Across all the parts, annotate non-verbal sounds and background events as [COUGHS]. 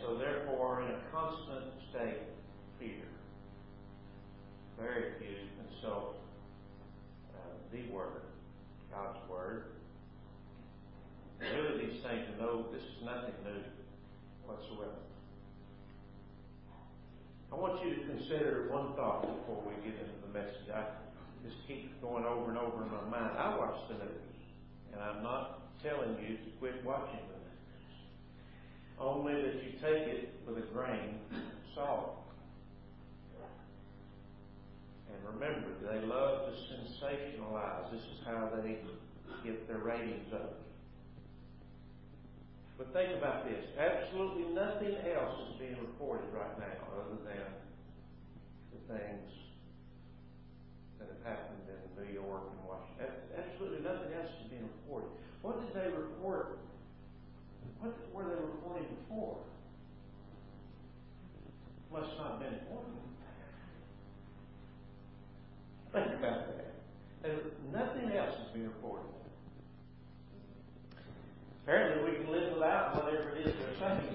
so, therefore, in a constant state of fear. Very few consult uh, the Word, God's Word. Really, these things to know this is nothing new whatsoever. I want you to consider one thought before we get into the message. I just keep going over and over in my mind. I watch the news, and I'm not telling you to quit watching only that you take it with a grain of salt. And remember, they love to sensationalize. This is how they get their ratings up. But think about this. Absolutely nothing else is being reported right now other than the things that have happened in New York and Washington. Absolutely nothing else is being reported. What did they report what were they reporting before? Must not have been important. Think about that. And nothing else is being reported. Apparently, we can live without whatever it is they're saying,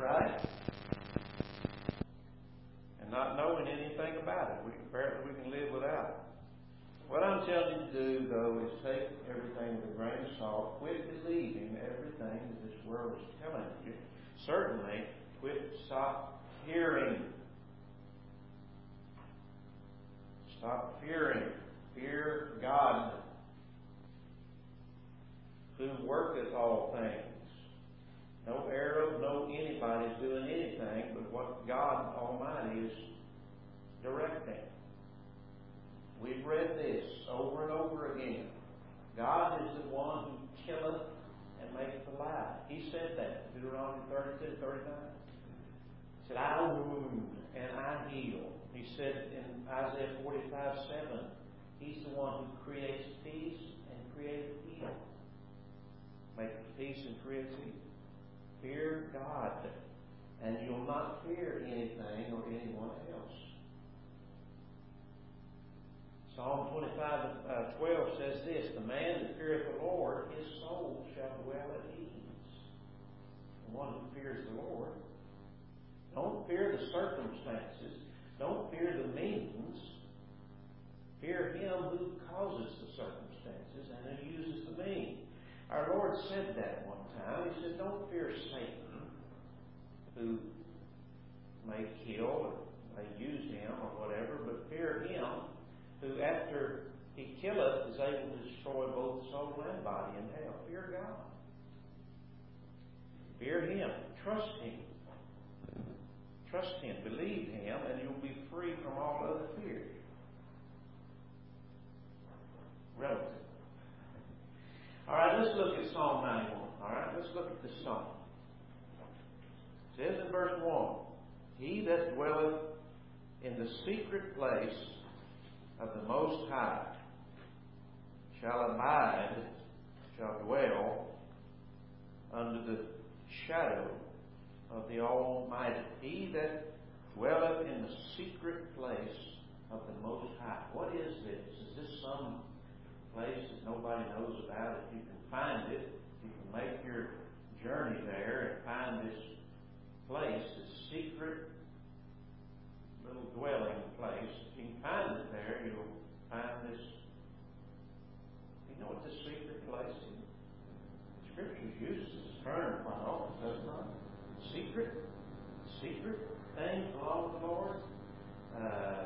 right? And not knowing anything about it, we, apparently we can live without it. What I'm telling you to do, though, is take grain of salt. Quit believing everything that this world is telling you. Certainly, quit, stop hearing. Stop fearing. Fear God, who worketh all things. No arrow, no anybody's doing anything but what God Almighty is directing. We've read this over and over again. God is the one who killeth and maketh alive. He said that, Deuteronomy 32, 39. He said, I wound and I heal. He said in Isaiah 45, 7, He's the one who creates peace and creates evil. Makes peace and creates evil. Fear God, and you'll not fear anything or anyone else. Psalm 25 uh, 12 says this The man that feareth the Lord, his soul shall dwell at ease. The one who fears the Lord. Don't fear the circumstances. Don't fear the means. Fear him who causes the circumstances and who uses the means. Our Lord said that one time. He said, Don't fear Satan, who may kill or may use him or whatever, but fear him who after he killeth is able to destroy both soul and body in hell. Fear God. Fear him. Trust him. Trust him. Believe him, and you'll be free from all other fears. Relative. All right, let's look at Psalm 91. All right, let's look at this psalm. It says in verse 1 He that dwelleth in the secret place of the Most High shall abide, shall dwell under the shadow of the Almighty. He that dwelleth in the secret place of the Most High. What is this? Is this some place that nobody knows about? If you can find it, you can make your journey there and find this place, this secret little dwelling place, If you can find it there, you'll find this know what the secret place is? Scripture uses the term quite often, does it not? Secret, secret things, law of the Lord, uh,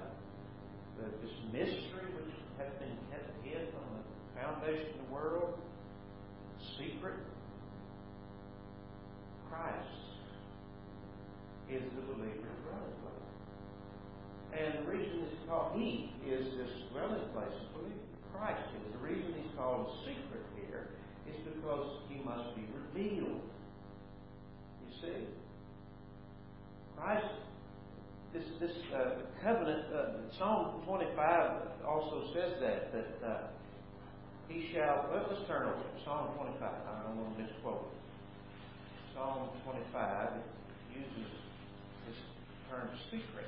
this mystery which has been kept hid from the foundation of the world, secret. Christ is the believer's dwelling place. And the reason it's called He is this dwelling place of believers. Christ is. The reason He's called secret here is because He must be revealed. You see? Christ, this, this uh, covenant, uh, Psalm 25 also says that, that uh, He shall, let, us turn over Psalm 25. I don't want to misquote it. Psalm 25 uses this term secret.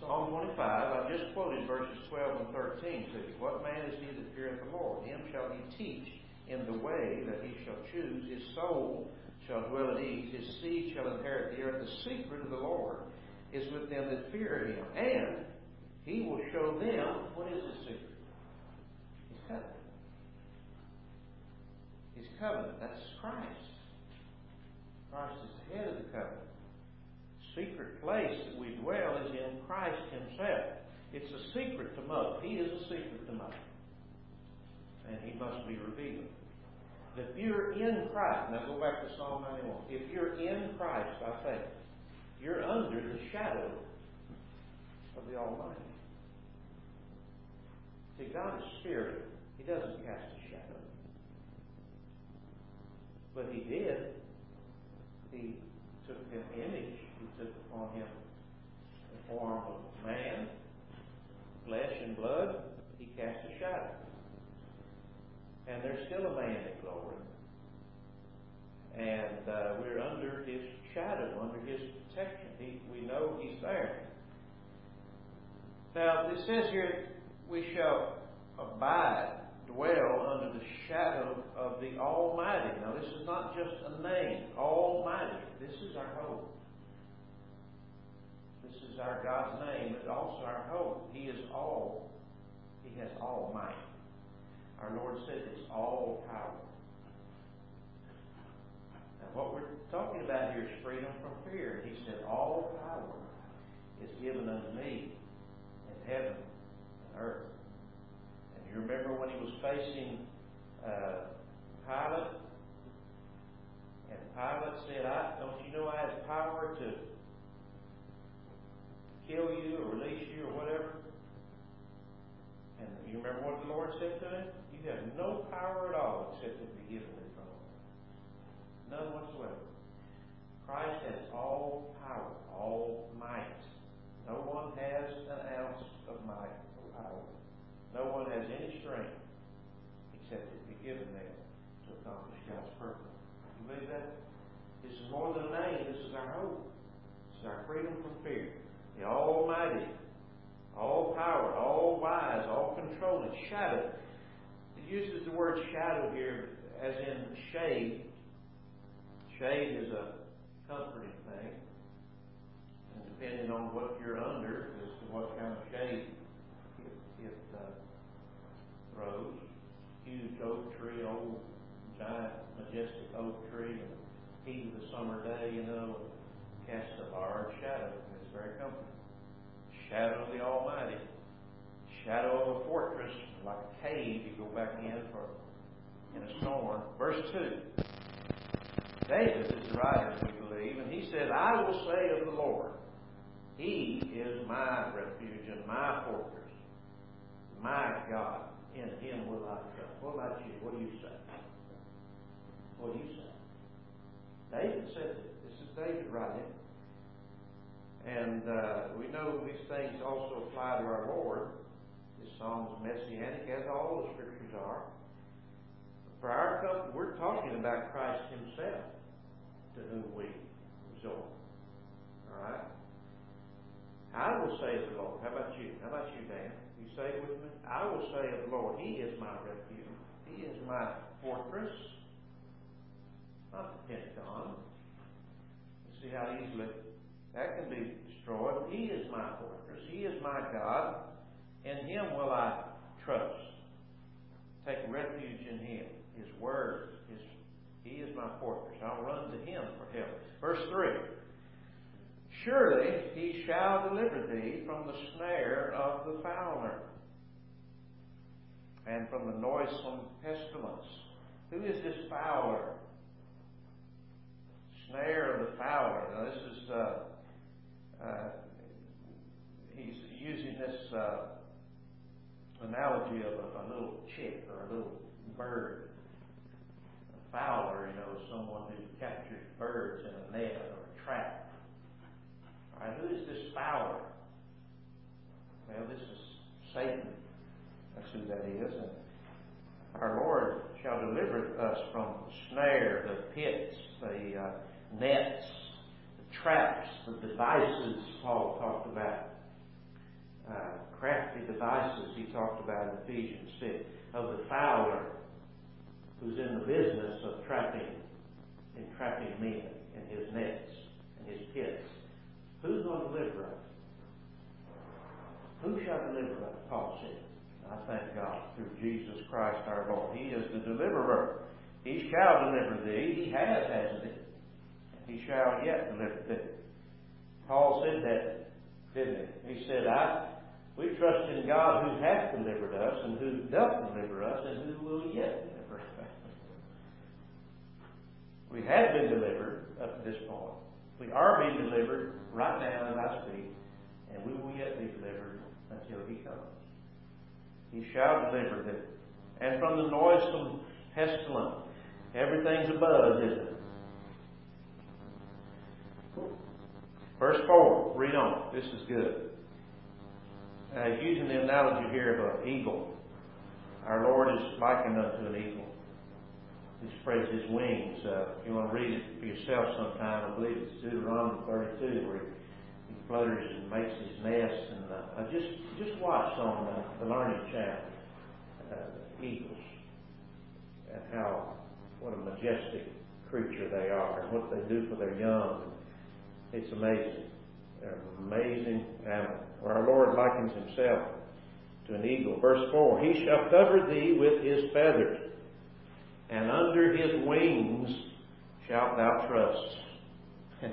Psalm 25, I just quoted verses 12 and 13 to you. What man is he that feareth the Lord? Him shall he teach in the way that he shall choose. His soul shall dwell at ease. His seed shall inherit the earth. The secret of the Lord is with them that fear him. And he will show them, what is his secret? His covenant. His covenant. That's Christ. Christ is the head of the covenant secret place that we dwell is in Christ Himself. It's a secret to most. He is a secret to most. And He must be revealed. If you're in Christ, now go back to Psalm 91. If you're in Christ by faith, you're under the shadow of the Almighty. See, God is spirit. He doesn't cast a shadow. But He did. He took an image he took upon him the form of man, flesh and blood. He cast a shadow. And there's still a man in glory. And uh, we're under his shadow, under his protection. He, we know he's there. Now, it says here, we shall abide dwell under the shadow of the Almighty. Now, this is not just a name, Almighty. This is our hope. This is our God's name, but also our hope. He is all, He has all might. Our Lord says it's all power. Now, what we're talking about here is freedom from fear. He said, All power is given unto me in heaven and earth. You remember when he was facing uh, Pilate? And Pilate said, I, Don't you know I have power to kill you or release you or whatever? And you remember what the Lord said to him? You have no power at all except to be given it from. None whatsoever. Christ has all power, all might. No one has an ounce of might or power. No one has any strength except it be given them to accomplish God's purpose. You believe that? This is more than a name. This is our hope. This is our freedom from fear. The Almighty, all power, all wise, all controlling, shadow. It uses the word shadow here as in shade. Shade is a comforting thing. And depending on what you're under as to what kind of shade Huge oak tree, old giant majestic oak tree, and heat of the summer day, you know, casts a large shadow, and it's very comforting. Shadow of the Almighty, shadow of a fortress, like a cave you go back in for in a storm. Verse two. David is the writer, we believe, and he said, I will say of the Lord, He is my refuge and my fortress my God, in him will I trust. What about you? What do you say? What do you say? David said it. This is David writing. And uh, we know these things also apply to our Lord. This psalm is messianic, as all the scriptures are. For our comfort, we're talking about Christ Himself, to whom we resort. All right? I will say of the Lord. How about you? How about you, Dan? You say it with me? I will say of the Lord, He is my refuge. He is my fortress. Not the Pentagon. You see how easily that can be destroyed. He is my fortress. He is my God. In Him will I trust. Take refuge in Him. His Word. His, he is my fortress. I'll run to Him for help. Verse 3. Surely he shall deliver thee from the snare of the fowler and from the noisome pestilence. Who is this fowler? snare of the fowler. Now, this is, uh, uh, he's using this uh, analogy of a, a, little chick or a little bird. A fowler, you know, someone who captures birds in a net or a trap. Who is this fowler? Well, this is Satan. That's who that is. And our Lord shall deliver us from the snare, the pits, the uh, nets, the traps, the devices Paul talked about. Uh, crafty devices he talked about in Ephesians 6 of the fowler who's in the business of trapping entrapping men in his nets and his pits. Who's going to deliver us? Who shall deliver us? Paul said. I thank God through Jesus Christ our Lord. He is the deliverer. He shall deliver thee. He has, hasn't he? He shall yet deliver thee. Paul said that, didn't he? He said, I we trust in God who hath delivered us and who doth deliver us and who will yet deliver us. [LAUGHS] we have been delivered up to this point. We are being delivered right now as I speak, and we will yet be delivered until he comes. He shall deliver them. And from the noisome pestilence, everything's a buzz, isn't it? Verse 4, read on. This is good. Uh, using the analogy here of an eagle. Our Lord is likened unto an eagle. He spreads his wings. Uh, if you want to read it for yourself sometime, I believe it's Deuteronomy 32, where he flutters and makes his nest. And uh, just just watch on the, the Learning Channel uh, eagles and how what a majestic creature they are and what they do for their young. It's amazing. They're amazing animal. Where our Lord likens himself to an eagle. Verse 4 He shall cover thee with his feathers, and under his wings shalt thou trust. [LAUGHS]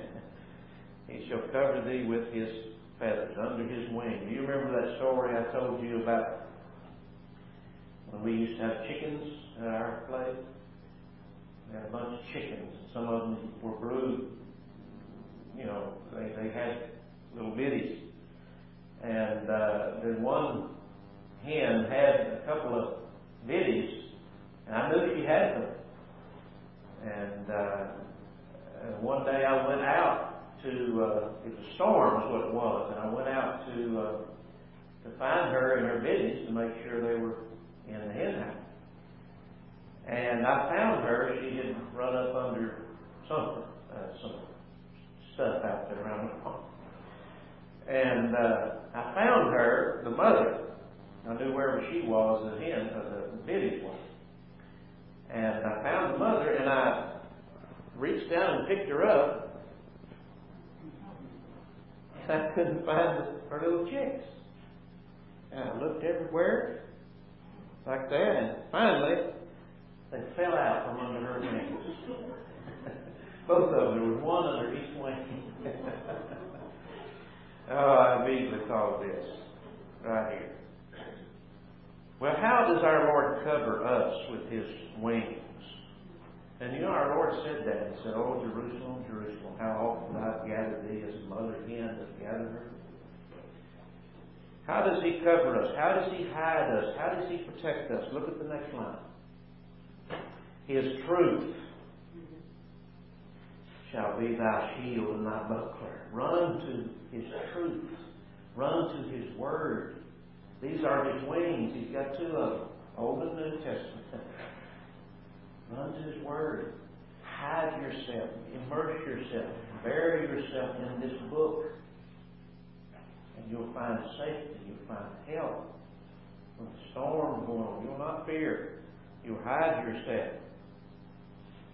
he shall cover thee with his feathers, under his wing. Do you remember that story I told you about when we used to have chickens at our place? We had a bunch of chickens. Some of them were brood. You know, they, they had little bitties. And uh, then one hen had a couple of bitties, and I knew she had them. And uh, one day I went out to, uh, it was a storm is what it was, and I went out to, uh, to find her and her bitties to make sure they were in the hen house. And I found her. She had run up under something, uh, some stuff out there around the farm. And uh, I found her, the mother. I knew wherever she was, the hen, or the bitties was. And I found the mother, and I reached down and picked her up, and I couldn't find her little chicks. And I looked everywhere, like that, and finally, they fell out from under her wings. [LAUGHS] Both of them. There was one under each wing. [LAUGHS] oh, I immediately thought of this right here. Well, how does our Lord cover us with His wings? And you know, our Lord said that. He said, Oh, Jerusalem, Jerusalem, how often I've gathered thee as a mother hen doth gather her how does He cover us? How does He hide us? How does He protect us? Look at the next line. His truth shall be thy shield and thy buckler. Run to His truth. Run to His Word. These are His wings. He's got two of them Old and New Testament. Run to His Word. Hide yourself. Immerse yourself. Bury yourself in this book and you'll find safety, you'll find help. When the storm's going on, you'll not fear. You'll hide yourself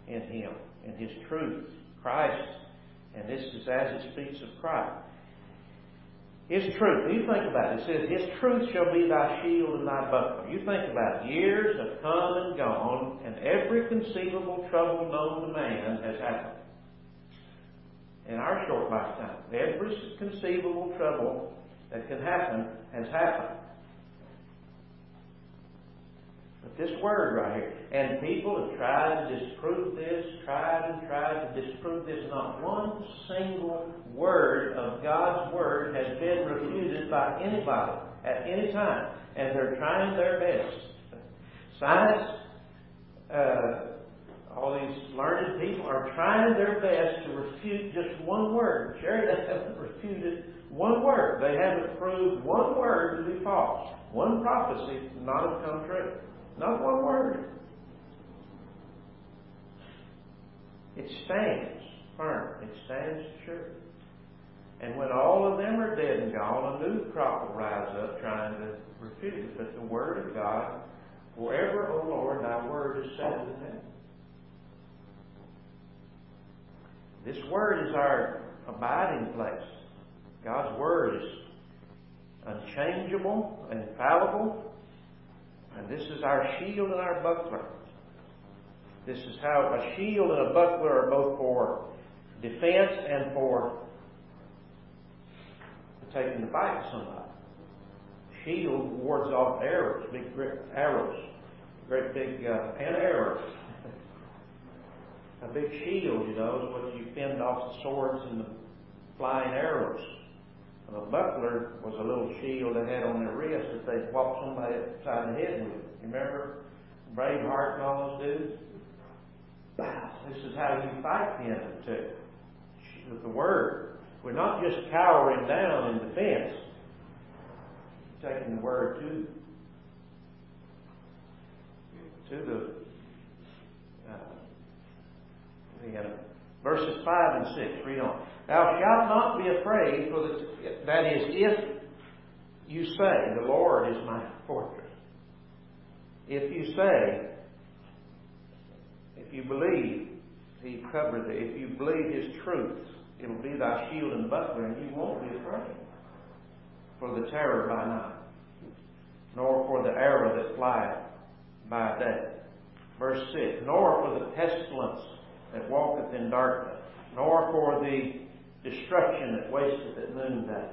in Him, in His truth, Christ. And this is as it speaks of Christ. His truth. You think about it. It says, His truth shall be thy shield and thy buckler. You think about it. Years have come and gone, and every conceivable trouble known to man has happened. In our short lifetime, every conceivable trouble that can happen has happened. But this word right here, and people have tried to disprove this, tried and tried to disprove this. Not one single word of God's word has been refuted by anybody at any time, and they're trying their best. Science, uh, all these learned people are trying their best to refute just one word. Jerry, haven't refuted one word. They haven't proved one word to be false. One prophecy not have come true. Not one word. It stands firm. It stands sure. And when all of them are dead and gone, a new crop will rise up trying to refute it. But the Word of God, forever, O Lord, thy Word is settled in heaven. This Word is our abiding place. God's Word is unchangeable, and infallible, and this is our shield and our buckler. This is how a shield and a buckler are both for defense and for taking the fight to somebody. Shield wards off arrows, big arrows, great big uh, and arrows. [LAUGHS] a big shield, you know, is what you fend off the swords and the flying arrows. And a buckler was a little shield they had on their wrist that they'd whop somebody upside the head with. You remember Braveheart and all those dudes? Wow, this is how you fight the enemy too. With the word. We're not just cowering down in defense. Taking the word to to the uh. Verses five and six. Read on. Thou shalt not be afraid, for the, that is, if you say, The Lord is my fortress. If you say, if you believe He covered it, if you believe His truth, it'll be thy shield and buckler, and you won't be afraid for the terror by night, nor for the arrow that flieth by day. Verse 6 Nor for the pestilence that walketh in darkness, nor for the destruction that wasteth at noonday.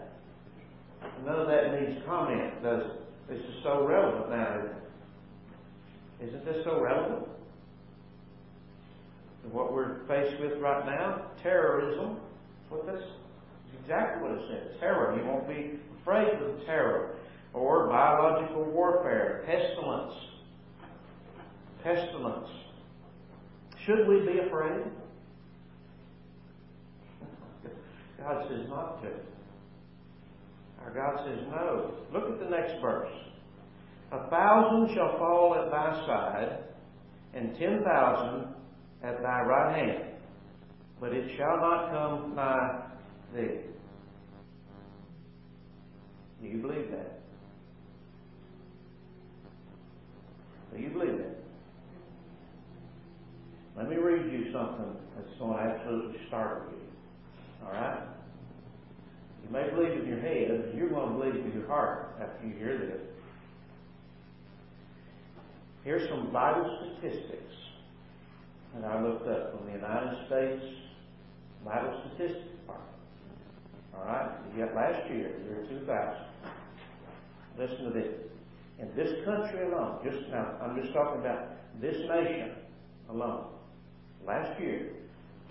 None of that needs comment, does it? This is so relevant now, isn't it? Isn't this so relevant? To what we're faced with right now? Terrorism. That's what this is exactly what it says. Terror. You won't be afraid of terror. Or biological warfare, pestilence. Pestilence. Should we be afraid? God says not to. Our God says no. Look at the next verse. A thousand shall fall at thy side, and ten thousand at thy right hand, but it shall not come by thee. Do you believe that? Do you believe that? Let me read you something that's going to absolutely startle you. All right? You may believe in your head, but you're going to believe in your heart after you hear this. Here's some vital statistics that I looked up from the United States Vital Statistics Department. All right? You got last year, year 2000. Listen to this. In this country alone, just now, I'm just talking about this nation alone. Last year,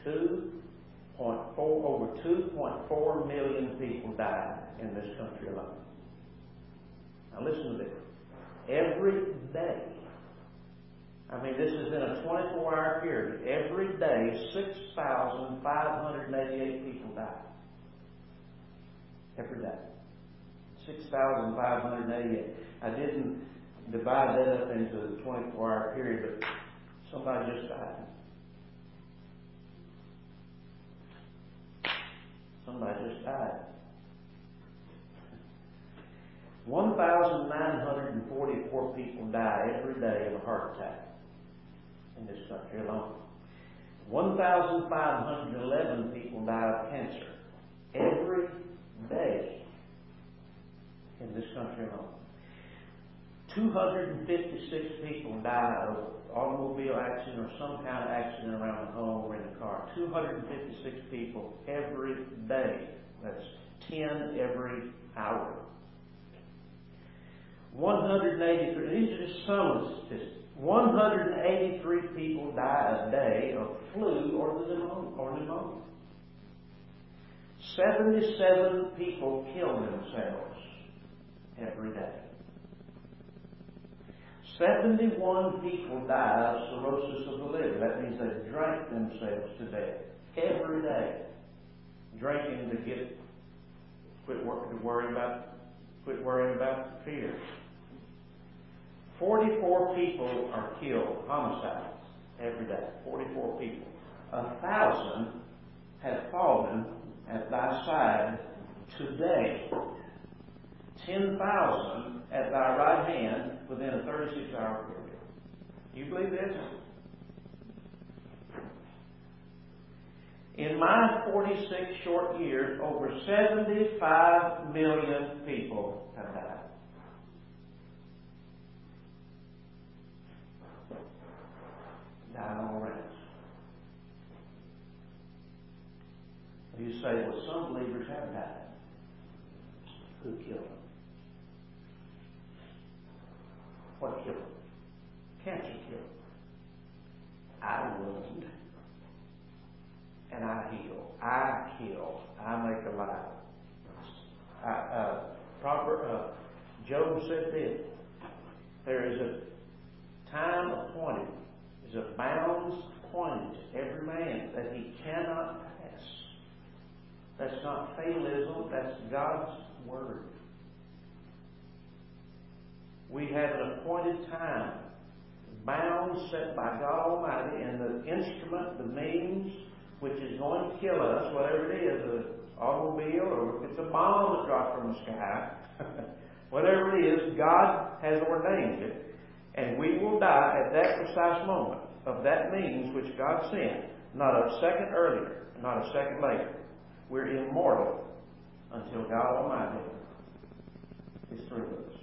2.4, over 2.4 million people died in this country alone. Now listen to this. Every day, I mean, this is in a 24 hour period. Every day, 6,588 people die. Every day. 6,588. I didn't divide that up into the 24 hour period, but somebody just died. Somebody just died. 1,944 people die every day of a heart attack in this country alone. 1,511 people die of cancer every day in this country alone. 256 people die of automobile accident or some kind of accident around the home or in the car. 256 people every day. That's 10 every hour. 183, these are just some of the statistics. 183 people die a day of flu or pneumonia. Pneumonia. 77 people kill themselves every day. 71 people die of cirrhosis of the liver. That means they drank themselves to death every day. Drinking to get quit worrying about quit worrying about fear. 44 people are killed, homicides, every day. 44 people. A thousand have fallen at thy side today. 10,000 at thy right hand within a 36 hour period. You believe this? In my 46 short years, over 75 million people have. Died all around us. You say, well, some believers have died. Who killed them? What killed him? Cancer killed him. I wound and I heal. I kill. I make alive. I, uh, proper. Uh, Job said this: There is a time appointed. There's a bounds appointed to every man that he cannot pass. That's not fatalism. That's God's word. We have an appointed time, bound set by God Almighty, and the instrument, the means which is going to kill us, whatever it is, an automobile or it's a bomb that drops from the sky, [LAUGHS] whatever it is, God has ordained it, and we will die at that precise moment of that means which God sent, not a second earlier, not a second later. We're immortal until God Almighty is through with us.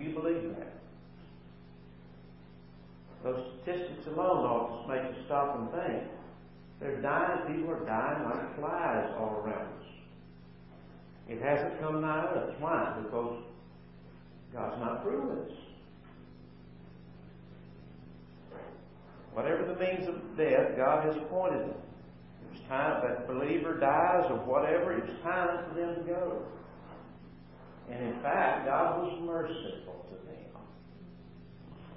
Do you believe that? Those statistics alone ought to make you stop and think. They're dying, people are dying like flies all around us. It hasn't come nigh us. Why? Because God's not through with us. Whatever the means of death, God has appointed them. It's time that believer dies or whatever, it's time for them to go. And in fact, God was merciful to them.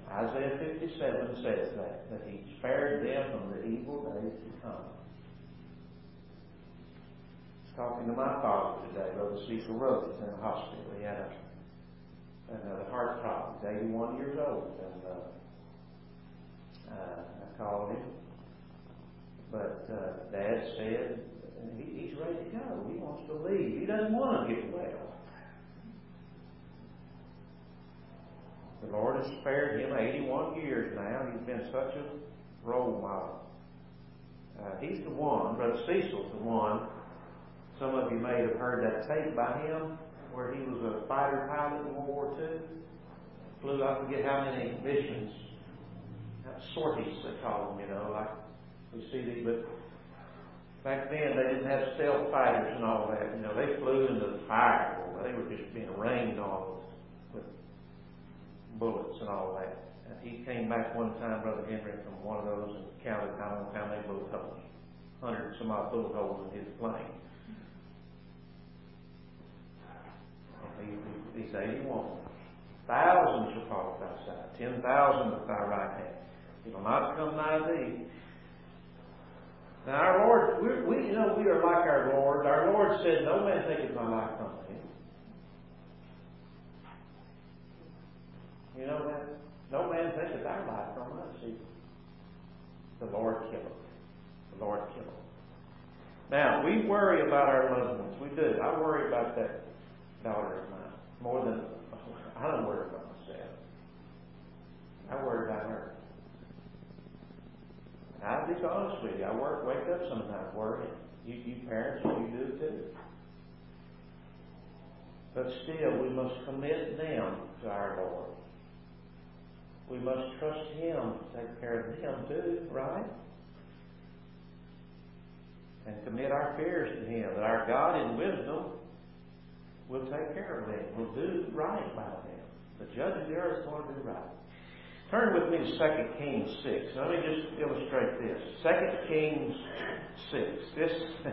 Isaiah 57 says that, that He spared them from the evil days to come. I was talking to my father today, Brother Cecil Rhodes, in the hospital. He had a, another heart problem. He's 81 years old. And uh, uh, I called him. But uh, Dad said, he, he's ready to go. He wants to leave. He doesn't want to get well. The Lord has spared him 81 years now. He's been such a role model. Uh, he's the one, Brother Cecil's the one. Some of you may have heard that tape by him where he was a fighter pilot in World War II. Flew, I forget how many missions, sorties they call them, you know, like we see these, but back then they didn't have stealth fighters and all that. You know, they flew into the fire. They were just being rained on bullets and all that. And he came back one time, Brother Henry, from one of those and counted, I don't know how many bullet holes, hundred some odd bullet holes in his plane. And he, he's 81. Thousands shall fall at side, ten thousand at thy right hand. He will not come nigh thee. Now our Lord, we, we you know we are like our Lord. Our Lord said, "No man taketh my life from me." You know that? No man taketh our life from us. See, the Lord killeth. The Lord killeth. Now, we worry about our loved ones. We do. I worry about that daughter of mine more than [LAUGHS] I don't worry about myself. I worry about her. I'll be honest with you. I work, wake up sometimes worrying. You, you parents, you do too. But still, we must commit them to our Lord we must trust Him to take care of them too, right? And commit our fears to Him. That our God in wisdom We'll take care of them. We'll do right by them. The judge of the earth is going to do right. Turn with me to 2 Kings 6. Let me just illustrate this. 2 Kings 6. This, [LAUGHS]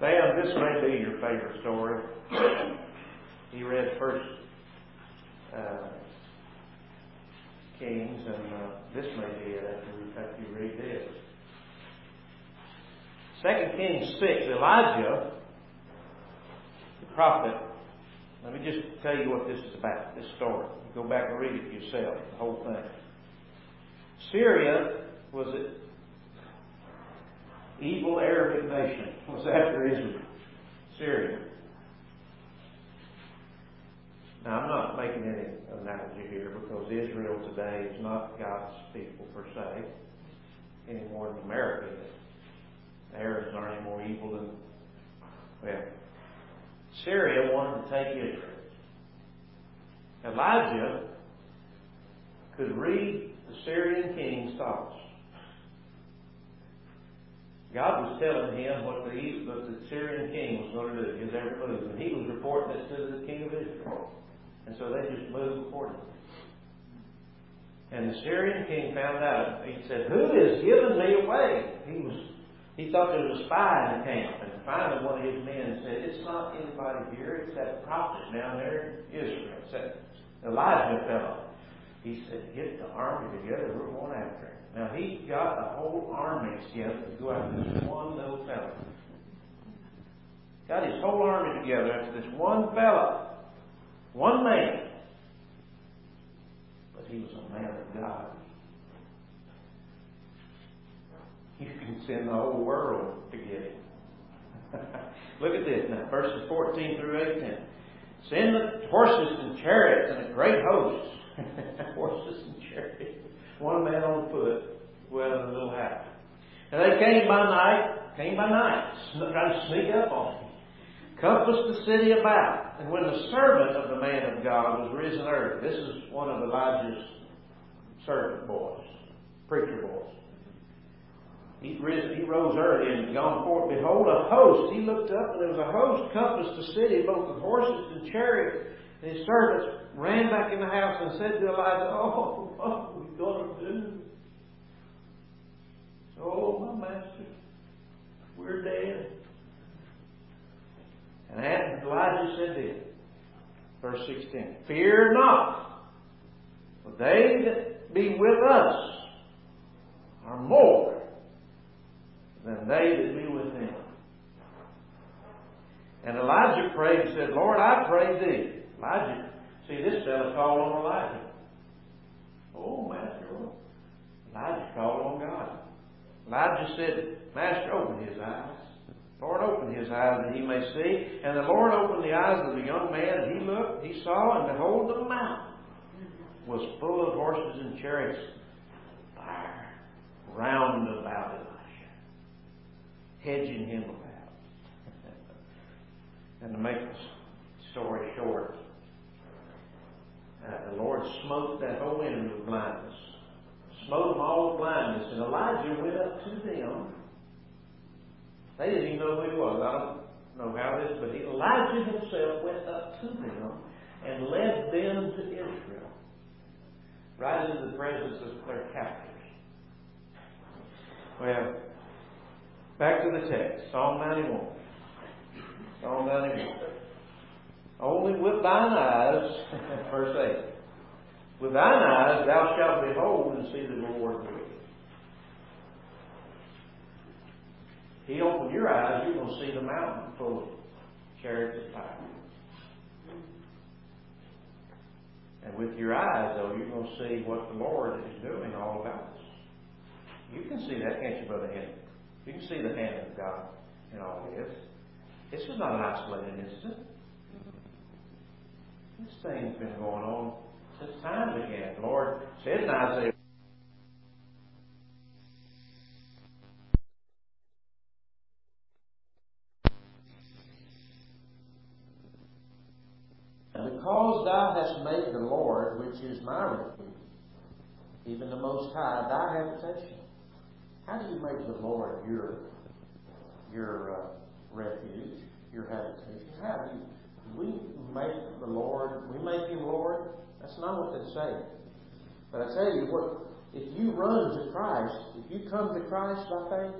Sam, this may be your favorite story. [COUGHS] He read first uh, Kings, and uh, this may be it after, you read this. 2 Kings 6, Elijah, the prophet, let me just tell you what this is about, this story. Go back and read it yourself, the whole thing. Syria was an evil Arabic nation, [LAUGHS] was after Israel. Syria. Now, I'm not making any analogy here because Israel today is not God's people per se, any more than America is. Arabs aren't any more evil than, well, Syria wanted to take Israel. Elijah could read the Syrian king's thoughts. God was telling him what the, what the Syrian king was going to do, his every move, and he was reporting it to the king of Israel. And so they just moved accordingly. And the Syrian king found out. He said, Who is giving me away? He was he thought there was a spy in the camp. And finally one of his men said, It's not anybody here, it's that prophet down there in Israel. That Elijah fellow. He said, Get the army together, we're going after him. Now he got a whole army together to go after this one little fellow. Got his whole army together after this one fellow. One man. But he was a man of God. You can send the whole world to get him. [LAUGHS] Look at this now, verses 14 through 18. Send the horses and chariots and a great host. [LAUGHS] horses and chariots. One man on foot, well a little house. And they came by night, came by night, trying to sneak up on him compassed the city about. And when the servant of the man of God was risen early, this is one of Elijah's servant boys, preacher boys. He, risen, he rose early and gone forth. Behold, a host. He looked up, and there was a host compassed the city, both with horses and chariots. And his servants ran back in the house and said to Elijah, Oh, [LAUGHS] what are we going to do? Oh, my master, we're dead. And Elijah said this, verse 16, Fear not, for they that be with us are more than they that be with them. And Elijah prayed and said, Lord, I pray thee. Elijah, see, this fellow called on Elijah. Oh, Master, Elijah called on God. Elijah said, Master, open his eyes. Lord opened his eyes that he may see. And the Lord opened the eyes of the young man, and he looked, he saw, and behold, the mountain was full of horses and chariots, fire round about Elijah, hedging him about. [LAUGHS] and to make the story short, uh, the Lord smote that whole enemy with blindness. Smote them all with blindness. And Elijah went up to them they didn't even know who he was. I don't know how this, but Elijah himself went up to them and led them to Israel, right into the presence of their captors. Well, back to the text, Psalm 91. Psalm 91. Only with thine eyes, [LAUGHS] verse 8. With thine eyes thou shalt behold and see the Lord He open your eyes, you're going to see the mountain full of chariots of fire. And with your eyes, though, you're going to see what the Lord is doing all about us. You can see that, can't you, Brother Henry? You can see the hand of God in all this. This is not an isolated incident. This thing's been going on since time began. The Lord said in Isaiah because thou hast made the Lord, which is my refuge, even the Most High, thy habitation. How do you make the Lord your your uh, refuge, your habitation? How do you we make the Lord, we make Him Lord. That's not what they say. But I tell you what, if you run to Christ, if you come to Christ by faith,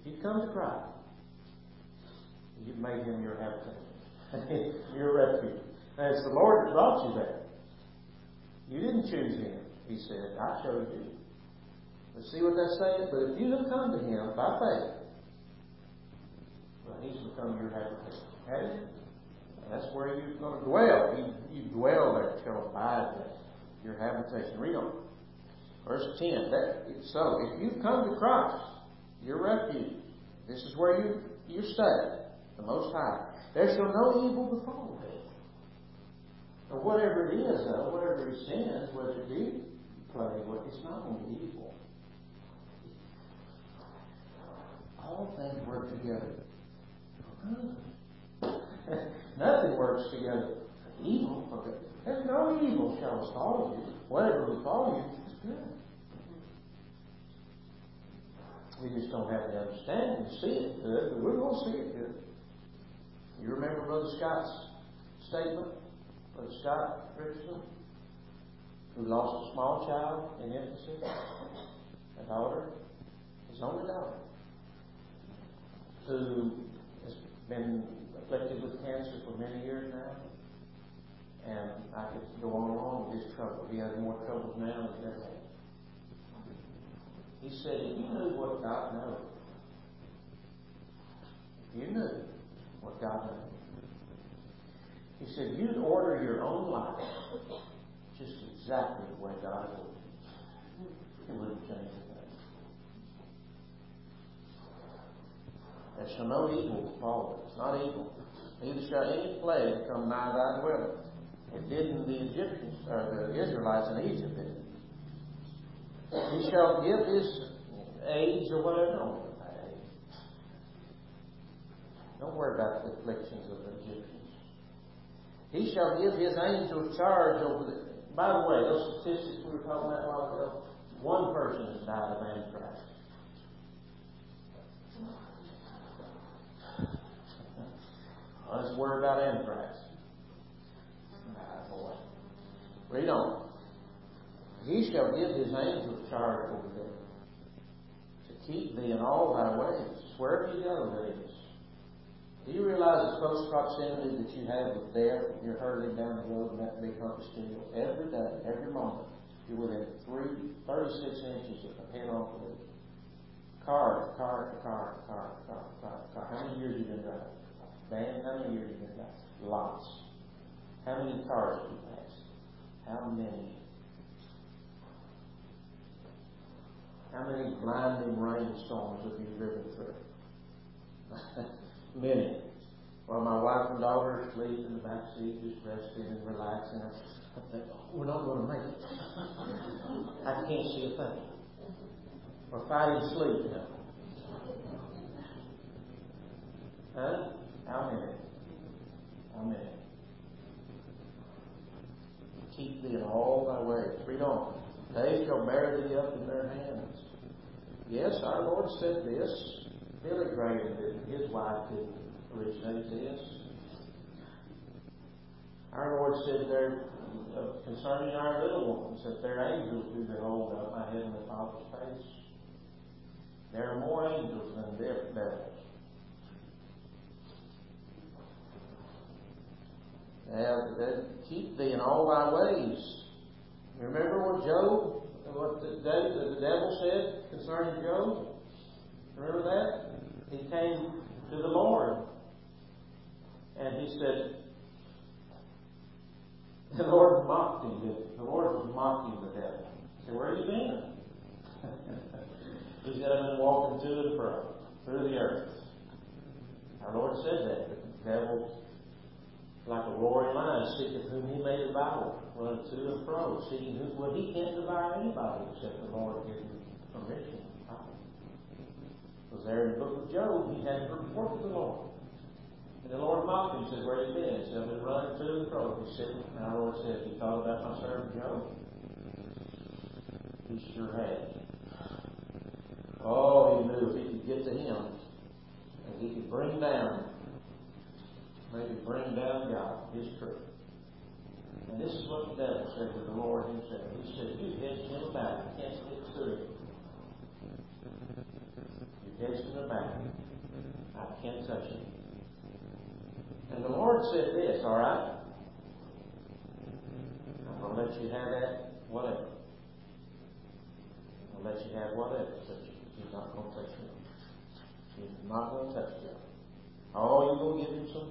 if you come to Christ, you've made Him your habitation, [LAUGHS] your refuge. And it's the Lord that brought you there. You didn't choose Him. He said, I chose you. But see what that's saying? But if you have come to Him by faith, well, He's become your habitation. That's where you're going to dwell. You, you dwell there, shall abide there. Your habitation. Read on. Verse 10. That, so, if you've come to Christ, your refuge, this is where you, you stay, the Most High, there shall no evil befall thee. Or whatever it is, though, whatever he sins, whether it do play, it's not be evil. All things work together [LAUGHS] Nothing works together for evil. Okay. There's no evil shall befall you. Whatever befall you is good. We just don't have the understanding to see it good, but we're going to see it good. You remember Brother Scott's statement? Brother Scott Richardson, who lost a small child in infancy, a daughter, his only daughter, who has been afflicted with cancer for many years now. And I could go on and on with his trouble. He has more troubles now than he's ever had. He said, if you knew what God knows, if you knew what God knows, he said, you'd order your own life just exactly the way God it. It wouldn't change a thing. Shall no evil befall us. Not evil neither shall any plague come nigh thy dwelling. It didn't the Egyptians, or the Israelites in Egypt did. He shall give his age or whatever. Don't worry about age. Don't worry about the afflictions of the Egyptians. He shall give his angels charge over the. By the way, those statistics we were talking about a while ago, one person has died of anthrax. Let's worry about anthrax. Boy. Read on. He shall give his angels charge over thee to keep thee in all thy ways, wherever you go, is. Do you realize the close proximity that you have with death? You're hurtling down the road and that big hump of steel every day, every moment. You're within three, 36 inches of a head-on collision. Car, car, car, car, car, car, car. How many years have you been driving? Man, how many years have you been back? Lots. How many cars have you passed? How many? How many blinding rainstorms have you driven through? [LAUGHS] many. While my wife and daughter sleep in the back seat, just resting and relaxing, I think, oh, we're not going to make it. I can't see a thing. We're fighting sleep now. Huh? How many? Keep thee in all thy ways. Read on. They shall bear thee up in their hands. Yes, our Lord said this. Billy Graham did. His wife didn't originate this. Our Lord said there uh, concerning our little ones that their angels do behold up my heavenly Father's face. There are more angels than devils. Uh, keep thee in all thy ways. Remember what Job, what the, the devil said concerning Job? Remember that? He came to the Lord and he said, the Lord mocked him. The Lord was mocking the devil. He said, Where have you been? [LAUGHS] he said, I've been walking to and fro through the earth. Our Lord said that. The devil like a roaring lion, seeketh whom he may devour, running to and fro, seeking who, well, he can't devour anybody except the Lord give him permission. Because there in the book of Job, he had to report to the Lord. And the Lord mocked him, said, Where have you been? He said, I've been running to and fro. He said, and our Lord said, You thought about my servant Job? He sure had. Oh, he knew if he could get to him, and he could bring down maybe bring down God, His truth. And this is what the devil said to the Lord himself. He said, You hedged him about. You can't get. You hedged him about. I can't touch him. And the Lord said this, all right? I'm going to let you have that, whatever. I'll let you have whatever, but you're not going to touch him. You're not going to touch him. Oh, you're going to give him some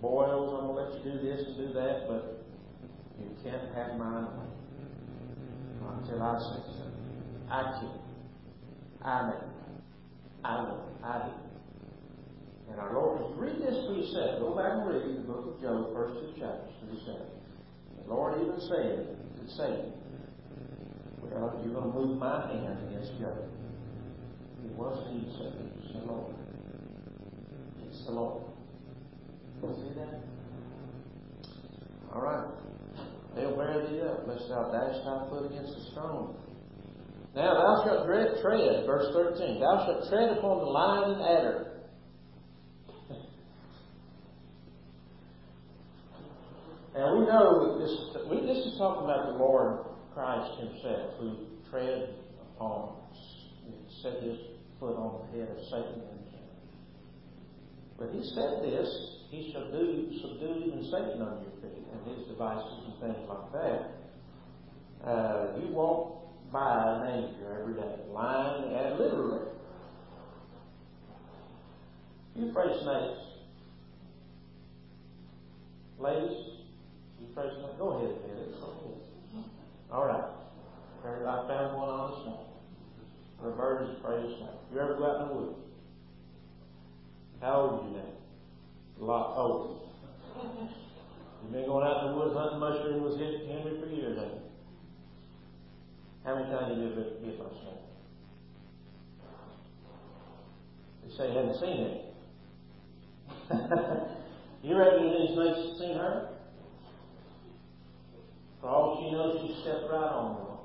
boils. I'm going to let you do this and do that, but you can't have mine until I say so. I can. I I will. I do. And our Lord, read this for yourself. Go back and read the book of Job, first two chapters for yourself. The Lord even said to Satan, Well, you're going to move my hand against Job. It wasn't even Satan, it was the Lord. It's the Lord. See that? All right. They'll bear thee up, lest thou dash thy foot against a stone. Now thou shalt tread, tread, verse 13, thou shalt tread upon the lion and adder. And we know that this, we, this is talking about the Lord Christ Himself, who tread upon, set His foot on the head of Satan. But He said this, He shall do, subdue even Satan under your feet, and his devices and things like that. Uh, you won't buy an every day, lying and literally. You of snakes? Ladies, you of snakes? Go ahead, Eddie. Go ahead. All right. I found one on the snake. Roberta's afraid of snakes. You ever go out in the woods? How old are you now? A lot older. You've been going out in the woods hunting mushrooms with Henry for years, haven't you? How many times have you ever by a snake? They say you haven't seen it. [LAUGHS] you reckon any snakes seen her? For all she knows, she stepped right on one.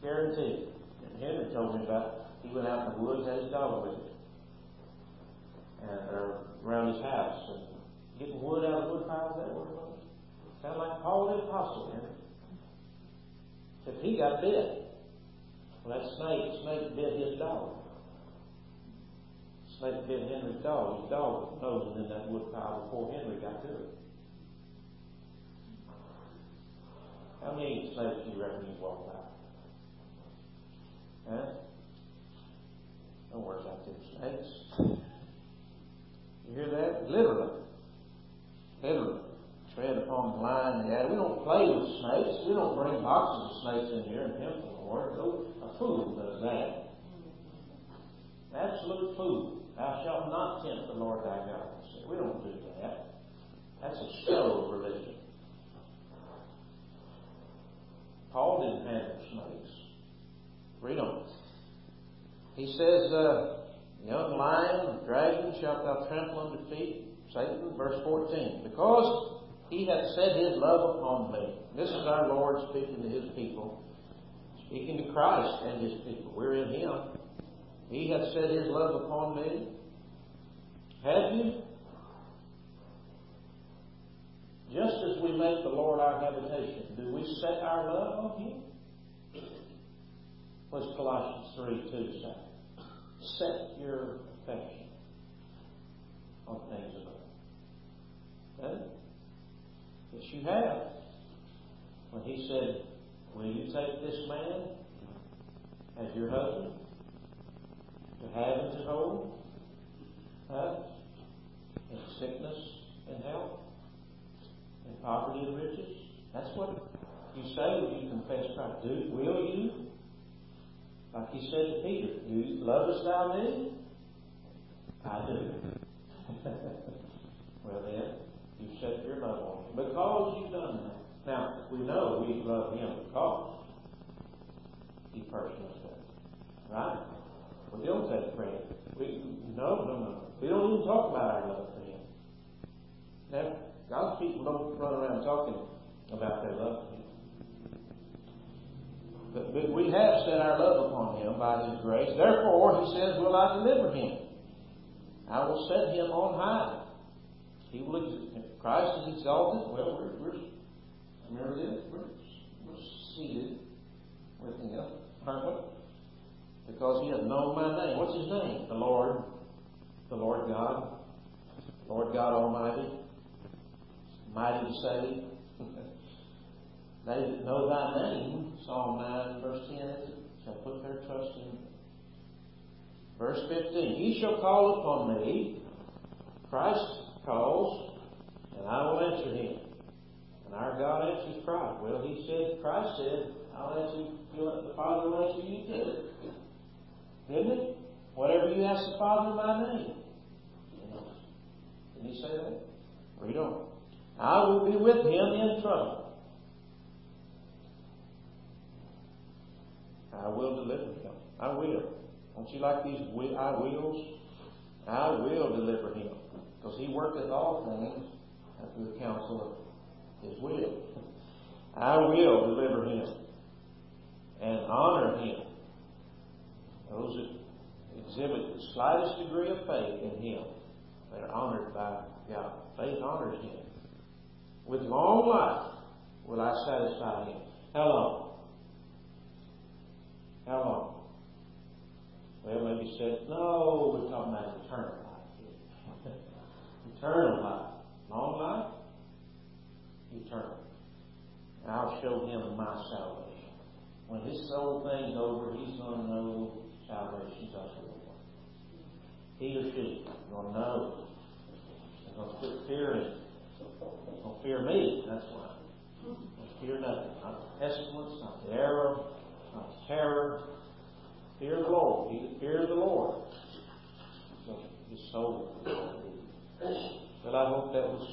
Guaranteed. And Henry told me about he went out in the woods, had his dog with him. And uh, around his house and getting wood out of wood piles, that was? Sound like Paul the Apostle, Henry. If he got bit, well, that snake, snake bit his dog. Snake bit Henry's dog. His dog nose was in that wood pile before Henry got to it. How many snakes do you reckon you walked by? Huh? Don't worry about them snakes. You hear that? Literally. Literally tread upon the lion and adder. We don't play with snakes. We don't bring boxes of snakes in here and tempt the Lord. No, a fool does that. Absolute fool. Thou shalt not tempt the Lord thy God. We don't do that. That's a show of religion. Paul didn't handle snakes. Read on. He says, uh, Young lion, dragon shalt thou trample under feet. Satan, verse 14. Because he hath set his love upon me. This is our Lord speaking to his people, speaking to Christ and his people. We're in him. He hath set his love upon me. Have you? Just as we make the Lord our habitation, do we set our love on him? What's Colossians 3 2 say? Set your affection on things above. Okay? Yes, you have. When he said, Will you take this man as your husband to have and to hold? Huh? In sickness and health? In poverty and riches? That's what you say when you confess Christ. Do, will you? Like he said to Peter, Do you lovest thou me? I do. [LAUGHS] well then, you set your love on him because you've done that. Now, we know we love him because he personally said Right? We don't say credit. We, no, no, no. We don't even talk about our love for him. Now, God's people don't run around talking about their love for him. But, but we have set our love upon him by his grace. Therefore, he says, Will I deliver him? I will set him on high He will. Christ is exalted. Well, we're, we're remember this. We're, we're seated with Him, aren't we? Because He has known my name. What's His name? The Lord, the Lord God, Lord God Almighty, mighty to save. [LAUGHS] they that know Thy name, Psalm nine, verse ten, shall put their trust in. Verse fifteen: He shall call upon me. Christ calls, and I will answer him. And our God answers Christ. Well, he said, Christ said, I'll answer you, the Father will answer you too. Didn't it? Whatever you ask the Father in my name. Didn't he say that? Read on. I will be with him in trouble. I will deliver him. I will. Don't you like these I wills? I will deliver him. Because he worketh all things after the counsel of his will. I will deliver him and honor him. Those that exhibit the slightest degree of faith in him, they're honored by God. Faith honors him. With long life will I satisfy him. How long? How long? Well, maybe said, no, we're talking about eternal life. [LAUGHS] eternal life. Long life? Eternal. And I'll show him my salvation. When his soul thing's over, he's going to know salvation's over. He or she going to know. They're going to put fear in him. They're going to fear me. That's why. Fear nothing. Not the pestilence, not the arrow, not the terror, Fear the Lord. Fears the Lord. So his soul. But I hope that was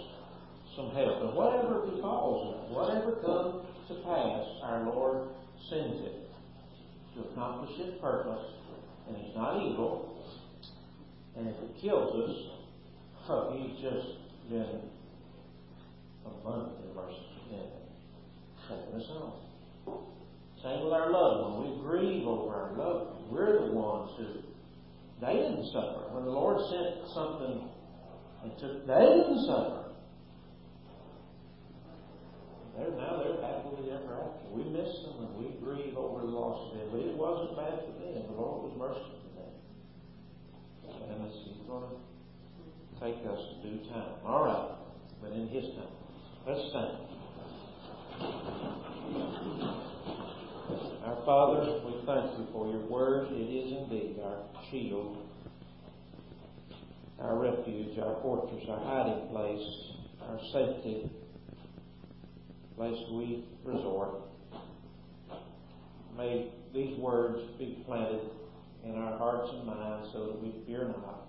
some help. And whatever befalls us, whatever comes to pass, our Lord sends it to accomplish His purpose. And He's not evil. And if it kills us, oh, He's just been abundantly merciful in taking us home. Same with our loved one. We grieve over our loved. We're the ones who they didn't suffer. When the Lord sent something and took they didn't suffer. They're now they're happily ever after. We miss them and we grieve over the loss of them. But it wasn't bad for them. The Lord was merciful to them. And He's going to take us to due time. All right. But in His time. Let's stand. Our Father, we thank you for your word. It is indeed our shield, our refuge, our fortress, our hiding place, our safety, place we resort. May these words be planted in our hearts and minds so that we fear not.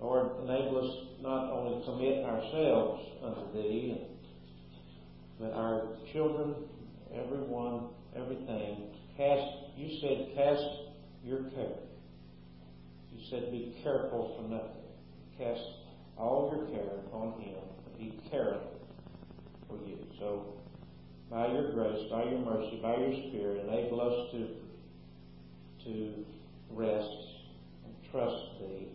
Lord, enable us not only to commit ourselves unto Thee, but our children, everyone everything. Cast, you said, cast your care. Said, be careful for nothing. Cast all your care upon Him. He careth for you. So, by your grace, by your mercy, by your Spirit, enable us to to rest and trust Thee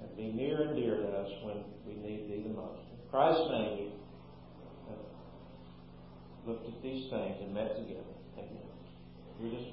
and be near and dear to us when we need Thee the most. In Christ's name, looked at these things and met together. Amen. You're just